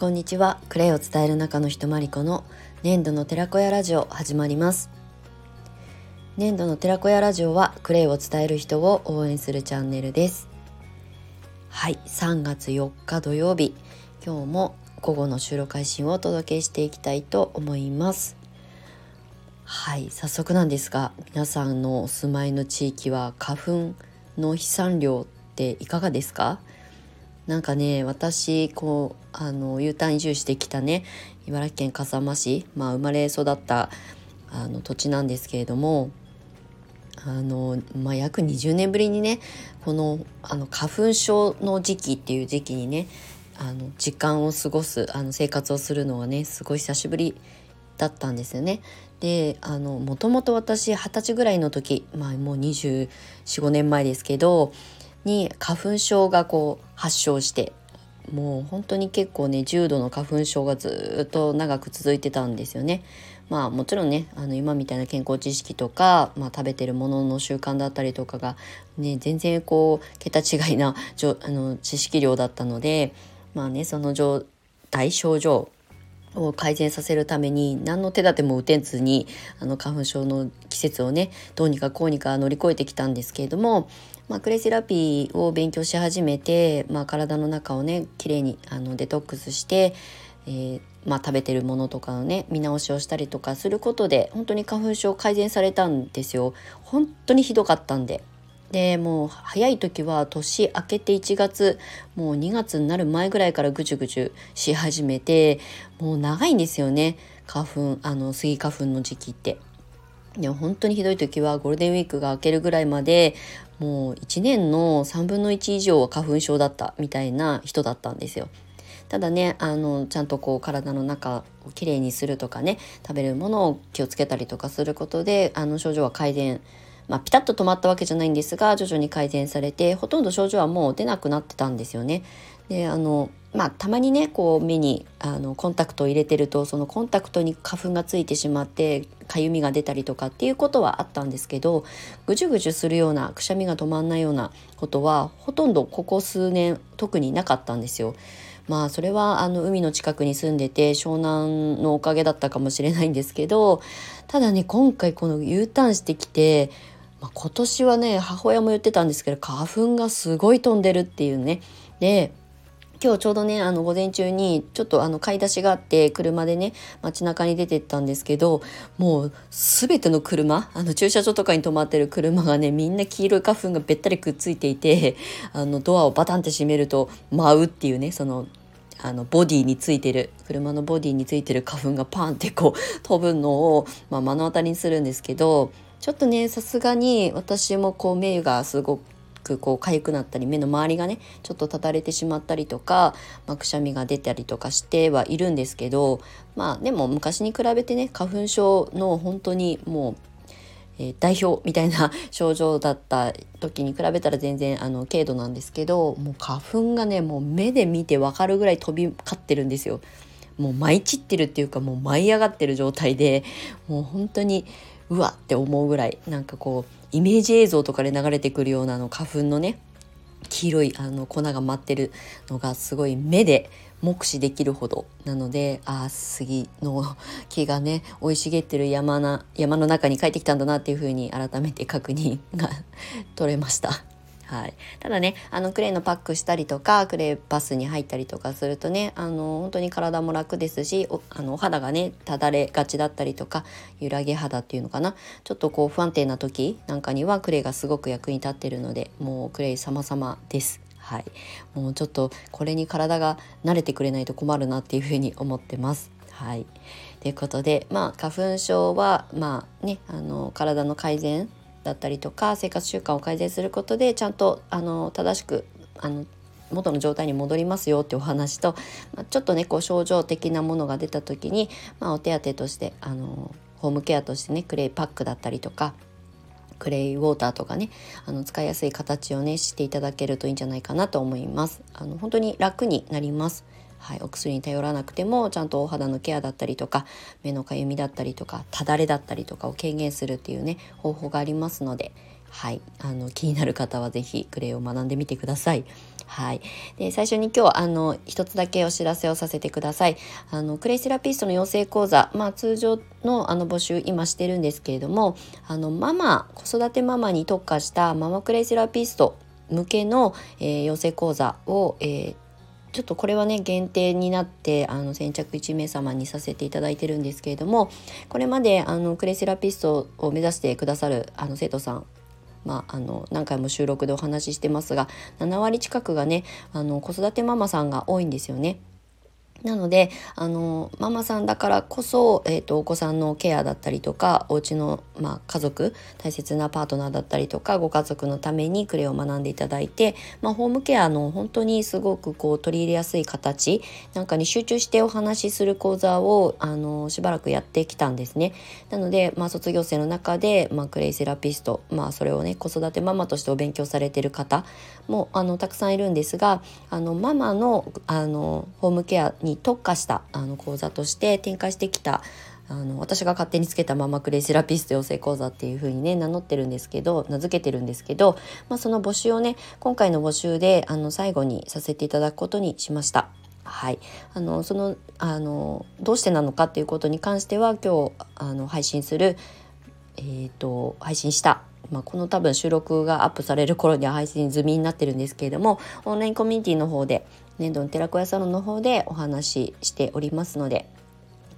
こんにちは。クレイを伝える中のひとまりこの粘土の寺子屋ラジオ始まります。粘土の寺子屋ラジオはクレイを伝える人を応援するチャンネルです。はい。3月4日土曜日。今日も午後の収録配信をお届けしていきたいと思います。はい。早速なんですが皆さんのお住まいの地域は花粉の飛散量っていかがですか？なんかね私こうあの U ターン移住してきたね茨城県笠間市、まあ、生まれ育ったあの土地なんですけれどもあの、まあ、約20年ぶりにねこのあの花粉症の時期っていう時期にねあの時間を過ごすあの生活をするのはねすごい久しぶりだったんですよね。であのもともと私二十歳ぐらいの時まあもう245年前ですけどに花粉症がこう発症してもう本当に結構ね重度の花粉症がずっと長く続いてたんですよね。まあもちろんねあの今みたいな健康知識とか、まあ、食べてるものの習慣だったりとかが、ね、全然こう桁違いなじょあの知識量だったのでまあねその状態症状を改善させるために何の手立ても打てずにあの花粉症の季節をねどうにかこうにか乗り越えてきたんですけれどもまあ、クレイセラピーを勉強し始めて、まあ、体の中をねきれいにあのデトックスして、えー、まあ、食べてるものとかのね見直しをしたりとかすることで本当に花粉症改善されたんですよ本当にひどかったんで。でもう早い時は年明けて1月もう2月になる前ぐらいからぐちゅぐちゅし始めてもう長いんですよね花粉あのスギ花粉の時期って。でも本当にひどい時はゴールデンウィークが明けるぐらいまでもう1年の3分の1以上は花粉症だったみたいな人だったんですよ。ただねあのちゃんとこう体の中をきれいにするとかね食べるものを気をつけたりとかすることであの症状は改善まあ、ピタッと止まったわけじゃないんですが徐々に改善されてほとんど症状はもう出なくなってたんですよね。であのまあたまにねこう目にあのコンタクトを入れてるとそのコンタクトに花粉がついてしまってかゆみが出たりとかっていうことはあったんですけどぐじゅぐじゅするようなくしゃみが止まんないようなことはほとんどここ数年特になかったんですよ。まあそれはあの海の近くに住んでて湘南のおかげだったかもしれないんですけどただね今回この U ターンしてきてまあ、今年はね母親も言ってたんですけど花粉がすごい飛んでるっていうね。で今日ちょうどねあの午前中にちょっとあの買い出しがあって車でね街中に出てったんですけどもう全ての車あの駐車場とかに止まってる車がねみんな黄色い花粉がべったりくっついていてあのドアをバタンって閉めると舞うっていうねそのあのボディについてる車のボディについてる花粉がパンってこう飛ぶのを、まあ、目の当たりにするんですけどちょっとねさすがに私もこう目がすごくこう痒くなったり目の周りがねちょっとただれてしまったりとか、まあ、くしゃみが出たりとかしてはいるんですけどまあでも昔に比べてね花粉症の本当にもうえ代表みたいな症状だった時に比べたら全然あの軽度なんですけどもう花粉がねもう目で見てわかるぐらい飛び交ってるんですよ。もう舞い散ってるっていうかもう舞い上がってる状態でもう本当にうわって思うぐらいなんかこうイメージ映像とかで流れてくるようなの花粉のね黄色いあの粉が舞ってるのがすごい目で目視できるほどなのでああ杉の木がね生い茂ってる山な山の中に帰ってきたんだなっていうふうに改めて確認が取れました。はい、ただねあのクレイのパックしたりとかクレイバスに入ったりとかするとねあの本当に体も楽ですしおあのお肌がねただれがちだったりとか揺らぎ肌っていうのかなちょっとこう不安定な時なんかにはクレイがすごく役に立ってるのでもうクレイ様々です。はい、もうちょっとこれに体が慣れてくれないと困るなっていうふうに思ってます。はい、ということで、まあ、花粉症は、まあね、あの体の改善だったりとか生活習慣を改善することでちゃんとあの正しくあの元の状態に戻りますよってお話と、まあ、ちょっとねこう症状的なものが出た時に、まあ、お手当としてあのホームケアとしてねクレイパックだったりとかクレイウォーターとかねあの使いやすい形をねしていただけるといいんじゃないかなと思います。あの本当に楽になります。はい、お薬に頼らなくてもちゃんとお肌のケアだったりとか目のかゆみだったりとかただれだったりとかを軽減するっていうね方法がありますのではいあの気になる方は是非クレイを学んでみてください。はい、で最初に今日あの一つだけお知らせをさせてください。あのクレイセラピストの養成講座、まあ、通常のあの募集今してるんですけれどもあのママ子育てママに特化したママクレイセラピスト向けの、えー、養成講座を、えーちょっとこれはね限定になってあの先着1名様にさせていただいてるんですけれどもこれまであのクレセラピストを目指してくださるあの生徒さんまあ、あの何回も収録でお話ししてますが7割近くがねあの子育てママさんが多いんですよね。なのであのママさんだからこそ、えーと、お子さんのケアだったりとかお家のまあ、家族大切なパートナーだったりとかご家族のためにクレを学んでいただいて、まあ、ホームケアの本当にすごくこう取り入れやすい形なんかに集中してお話しする講座をあのしばらくやってきたんですね。なので、まあ、卒業生の中で、まあ、クレイセラピスト、まあ、それをね子育てママとしてお勉強されてる方もあのたくさんいるんですがあのママのあのホームケアにに特化したあの講座として展開してきたあの私が勝手につけたママクレイセラピスト養成講座っていう風にね名乗ってるんですけど名付けてるんですけど、まあ、その募集をね今回の募集であの最後にさせていただくことにしました。はい、あのそのあのどうしてなのかっていうことに関しては今日あの配信する、えーと、配信した、まあ、この多分収録がアップされる頃には配信済みになってるんですけれどもオンラインコミュニティの方で粘土の寺子屋サロンの方でお話ししておりますので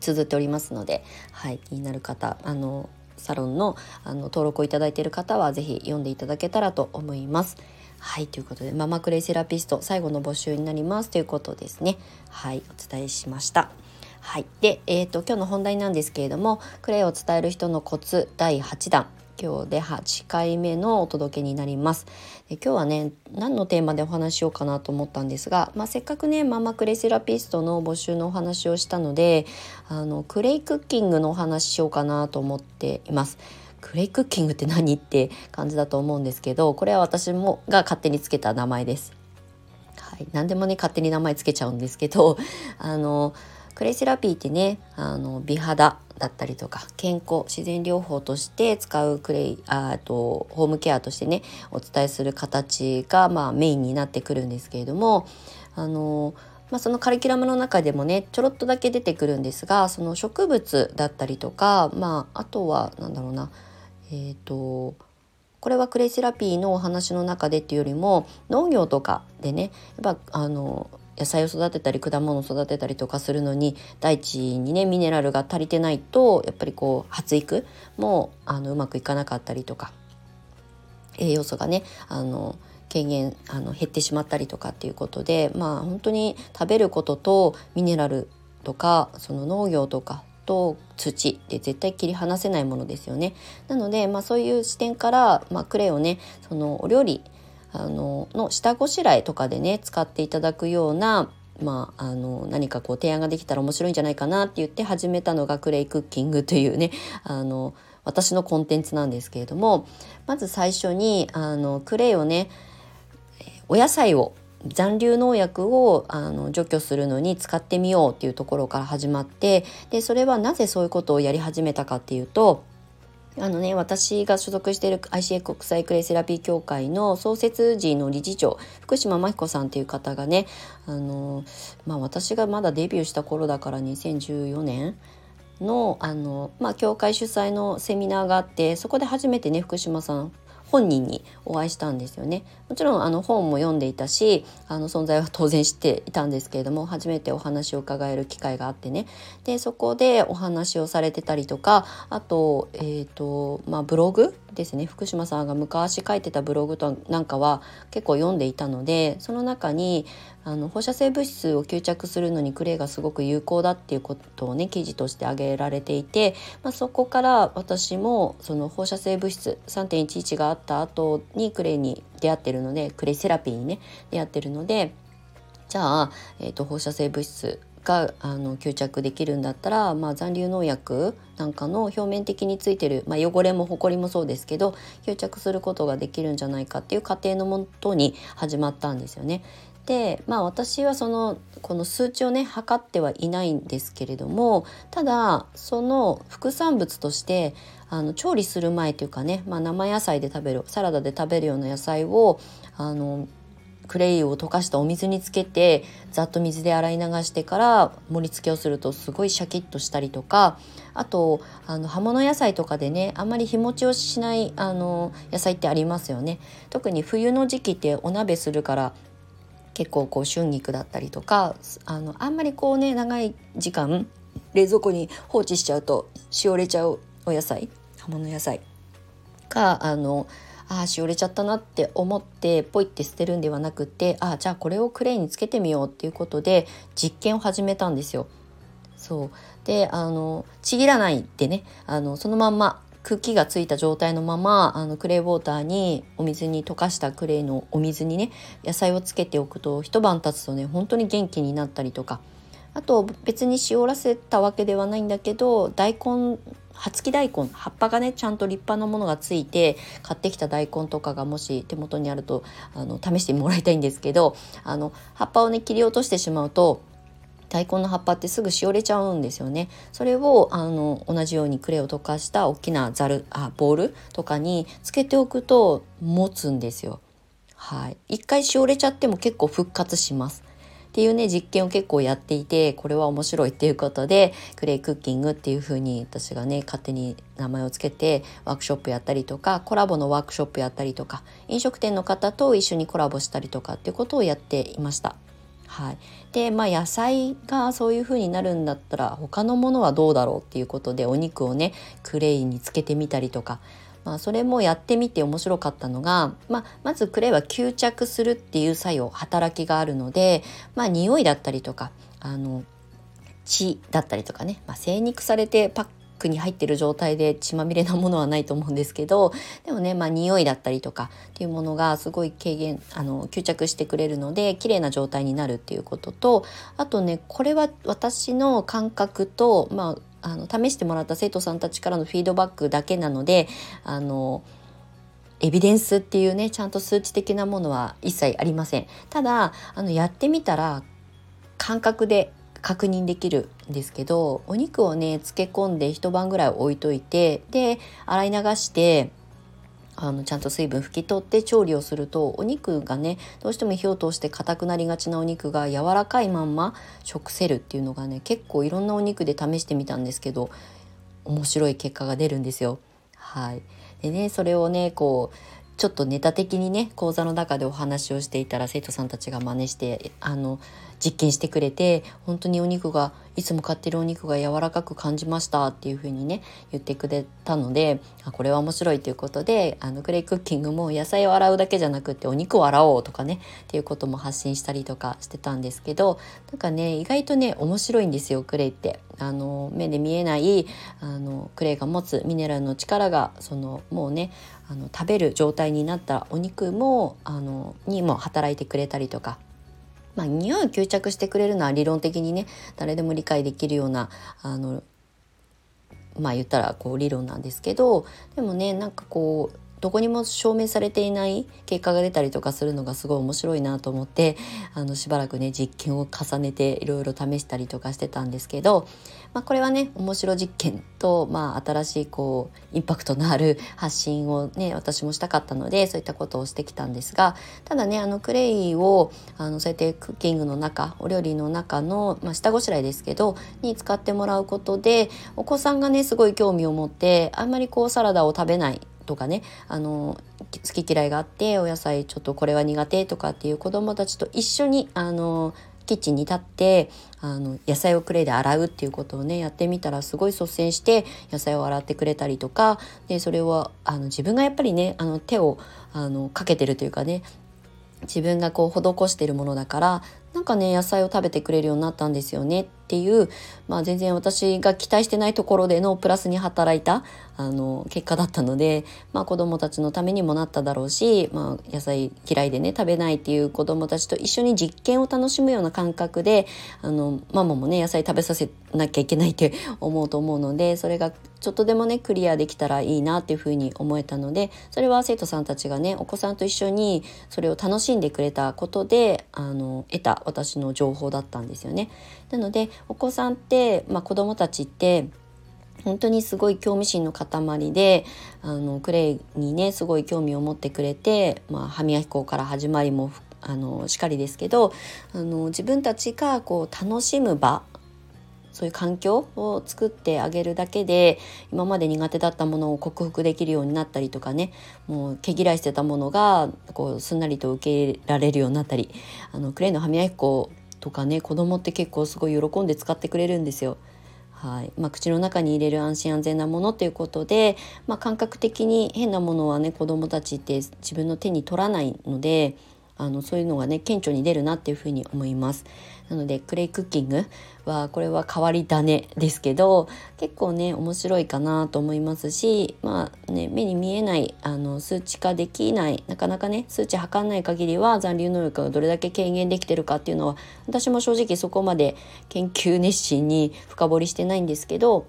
綴っておりますので、はい、気になる方あのサロンのあの登録をいただいている方は是非読んでいただけたらと思います。はいということでママクレイセラピスト最後の募集になりますということですね。はいお伝えしました。はい、で、えーと、今日の本題なんですけれどもクレイを伝える人のコツ第8弾今日で8回目のお届けになりますで今日はね何のテーマでお話しようかなと思ったんですが、まあ、せっかくねママクレイセラピストの募集のお話をしたのであのクレイクッキングのお話しようかなと思っています。クレイクッキングって何って感じだと思うんですけどこれは私もが勝手につけた名前です。はい、何でもね勝手に名前つけちゃうんですけどあのクレセラピーってねあの美肌だったりとか健康自然療法として使うクレイあとホームケアとしてねお伝えする形が、まあ、メインになってくるんですけれどもあのまあ、そのカリキュラムの中でもねちょろっとだけ出てくるんですがその植物だったりとか、まあ、あとは何だろうなえっ、ー、とこれはクレイセラピーのお話の中でっていうよりも農業とかでねやっぱあの野菜を育てたり果物を育てたりとかするのに大地にねミネラルが足りてないとやっぱりこう発育もあのうまくいかなかったりとか栄養素がねあの軽減あの減ってしまったりとかっていうことでまあ本当に食べることとミネラルとかその農業とかと土で絶対切り離せないものですよね。なので、まあ、そういう視点から、まあ、クレイをねそのお料理あのの下ごしらえとかでね使っていただくようなまあ、あの何かこう提案ができたら面白いんじゃないかなって言って始めたのがクレイクッキングというねあの私のコンテンツなんですけれどもまず最初にあのクレイをねお野菜を残留農薬をあの除去するのに使ってみようっていうところから始まってでそれはなぜそういうことをやり始めたかっていうとあのね、私が所属している ICA 国際クレイセラピー協会の創設時の理事長福島真彦さんという方がねあの、まあ、私がまだデビューした頃だから2014年のあの、まあ、協会主催のセミナーがあってそこで初めてね福島さん本人にお会いしたんですよね。もちろんあの本も読んでいたしあの存在は当然知っていたんですけれども初めてお話を伺える機会があってね。でそこでお話をされてたりとかあと,、えーとまあ、ブログですね。福島さんが昔書いてたブログとなんかは結構読んでいたのでその中にあの放射性物質を吸着するのにクレイがすごく有効だっていうことをね記事として挙げられていて、まあ、そこから私もその放射性物質3.11があった後にクレイに出会ってるのでクレイセラピーにね出会ってるのでじゃあ、えーと、放射性物質があの吸着できるんだったら、まあ、残留農薬なんかの表面的についてる、まあ、汚れもほこりもそうですけど吸着することができるんじゃないかっていう過程のもとに始まったんですよね。でまあ私はそのこの数値をね測ってはいないんですけれどもただその副産物としてあの調理する前というかね、まあ、生野菜で食べるサラダで食べるような野菜をあのクレイを溶かしたお水につけてざっと水で洗い流してから盛り付けをするとすごいシャキッとしたりとかあとあの葉物野菜とかでねあんまり日持ちをしないあの野菜ってありますよね。特に冬の時期ってお鍋するから結構こう春菊だったりとかあのあんまりこうね長い時間冷蔵庫に放置しちゃうとしおれちゃうお野菜葉物野菜があのああしおれちゃったなって思ってポイって捨てるんではなくてあじゃあこれをクレイにつけてみようっていうことで実験を始めたんですよ。そうであのちぎらないでねあのそのまんま茎がついた状態のままあのクレイウォーターにお水に溶かしたクレイのお水にね野菜をつけておくと一晩経つとね本当に元気になったりとか。あと別にしおらせたわけではないんだけど大根葉付き大根葉っぱがねちゃんと立派なものがついて買ってきた大根とかがもし手元にあるとあの試してもらいたいんですけどあの葉っぱをね切り落としてしまうと大根の葉っぱってすぐしおれちゃうんですよね。それをあの同じようにクレを溶かした大きなザルあボールとかにつけておくと持つんですよ。はい、一回しおれちゃっても結構復活します。っていうね実験を結構やっていてこれは面白いっていうことでクレイクッキングっていう風に私がね勝手に名前を付けてワークショップやったりとかコラボのワークショップやったりとか飲食店の方と一緒にコラボしたりとかっていうことをやっていました。はい、でまあ野菜がそういう風になるんだったら他のものはどうだろうっていうことでお肉をねクレイにつけてみたりとかまあ、それもやってみて面白かったのが、まあ、まずクレイは吸着するっていう作用働きがあるので、まあ、匂いだったりとかあの血だったりとかね、まあ、精肉されてパックに入ってる状態で血まみれなものはないと思うんですけどでもね、まあ、匂いだったりとかっていうものがすごい軽減あの吸着してくれるので綺麗な状態になるっていうこととあとねこれは私の感覚と、まあ、あの試してもらった生徒さんたちからのフィードバックだけなのであのエビデンスっていうねちゃんと数値的なものは一切ありません。ただあのやってみたら感覚で確認できるんですけどお肉をね漬け込んで一晩ぐらい置いといてで洗い流してあのちゃんと水分拭き取って調理をするとお肉がねどうしても火を通して硬くなりがちなお肉が柔らかいまんま食せるっていうのがね結構いろんなお肉で試してみたんですけど面白い結果が出るんですよ。はい、でねそれをねこうちょっとネタ的にね講座の中でお話をしていたら生徒さんたちが真似してあの実験してくれて本当にお肉がいつも買ってるお肉が柔らかく感じましたっていう風にね言ってくれたのであこれは面白いということであのクレイクッキングも野菜を洗うだけじゃなくってお肉を洗おうとかねっていうことも発信したりとかしてたんですけどなんかね意外とね面白いんですよクレイって。あの目で見えないあのクレイが持つミネラルの力がそのもうねあの食べる状態になったお肉もあのにも働いてくれたりとか。まあ、匂いを吸着してくれるのは理論的にね誰でも理解できるようなあのまあ言ったらこう理論なんですけどでもねなんかこうどこにも証明されていない結果が出たりとかするのがすごい面白いなと思ってあのしばらくね実験を重ねていろいろ試したりとかしてたんですけど、まあ、これはね面白実験と、まあ、新しいこうインパクトのある発信をね私もしたかったのでそういったことをしてきたんですがただねあのクレイをあのそうやってクッキングの中お料理の中の、まあ、下ごしらえですけどに使ってもらうことでお子さんがねすごい興味を持ってあんまりこうサラダを食べないとかねあの好き嫌いがあってお野菜ちょっとこれは苦手とかっていう子どもたちと一緒にあのキッチンに立ってあの野菜をクレイで洗うっていうことをねやってみたらすごい率先して野菜を洗ってくれたりとかでそれをあの自分がやっぱりねあの手をあのかけてるというかね自分がこう施してるものだからなんかね野菜を食べてくれるようになったんですよねっていう、まあ、全然私が期待してないところでのプラスに働いたあの結果だったので、まあ、子どもたちのためにもなっただろうし、まあ、野菜嫌いでね食べないっていう子どもたちと一緒に実験を楽しむような感覚であのママもね野菜食べさせなきゃいけないって 思うと思うのでそれがちょっとでもねクリアできたらいいなっていうふうに思えたのでそれは生徒さんたちがねお子さんと一緒にそれを楽しんでくれたことであの得た私の情報だったんですよね。なのでお子さんって、まあ、子供たちって本当にすごい興味心の塊であのクレイにねすごい興味を持ってくれて、まあ、歯磨き粉から始まりもあのしかりですけどあの自分たちがこう楽しむ場そういう環境を作ってあげるだけで今まで苦手だったものを克服できるようになったりとかねもう毛嫌いしてたものがこうすんなりと受け入れられるようになったりあのクレイの歯磨き粉とかね子供って結構すごい喜んで使ってくれるんですよ。はいまあ、口の中に入れる安心安全なものということで、まあ、感覚的に変なものはね子どもたちって自分の手に取らないのであのそういうのがね顕著に出るなっていうふうに思いますなのでクレイクッキングはこれは変わり種ですけど結構ね面白いかなと思いますしまあね目に見えないあの数値化できないなかなかね数値測んない限りは残留能力がどれだけ軽減できてるかっていうのは私も正直そこまで研究熱心に深掘りしてないんですけど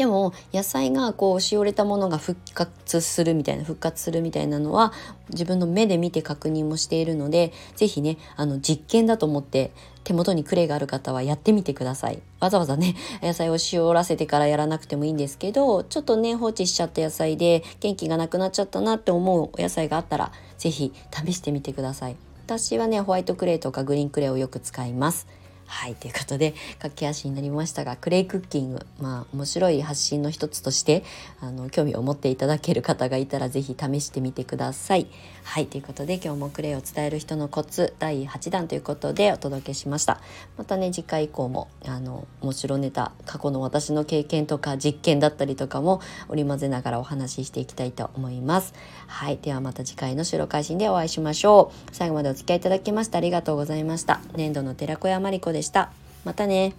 でも野菜がこうしおれたものが復活するみたいな復活するみたいなのは自分の目で見て確認もしているので是非ねあの実験だと思って手元にクレイがある方はやってみてください。わざわざね 野菜をしおらせてからやらなくてもいいんですけどちょっとね放置しちゃった野菜で元気がなくなっちゃったなって思うお野菜があったら是非試してみてください。私はねホワイトクレイとかグリーンクレイをよく使います。はいということで駆け足になりましたがクレイクッキングまあ面白い発信の一つとしてあの興味を持っていただける方がいたら是非試してみてください。はいということで今日もクレイを伝える人のコツ第8弾ということでお届けしました。またね次回以降もあの面白ネタ過去の私の経験とか実験だったりとかも織り交ぜながらお話ししていきたいと思います。はいではまた次回の収録配信でお会いしましょう。最後までお付き合いいただきましてありがとうございました。年度の寺子屋まりこでした。またね。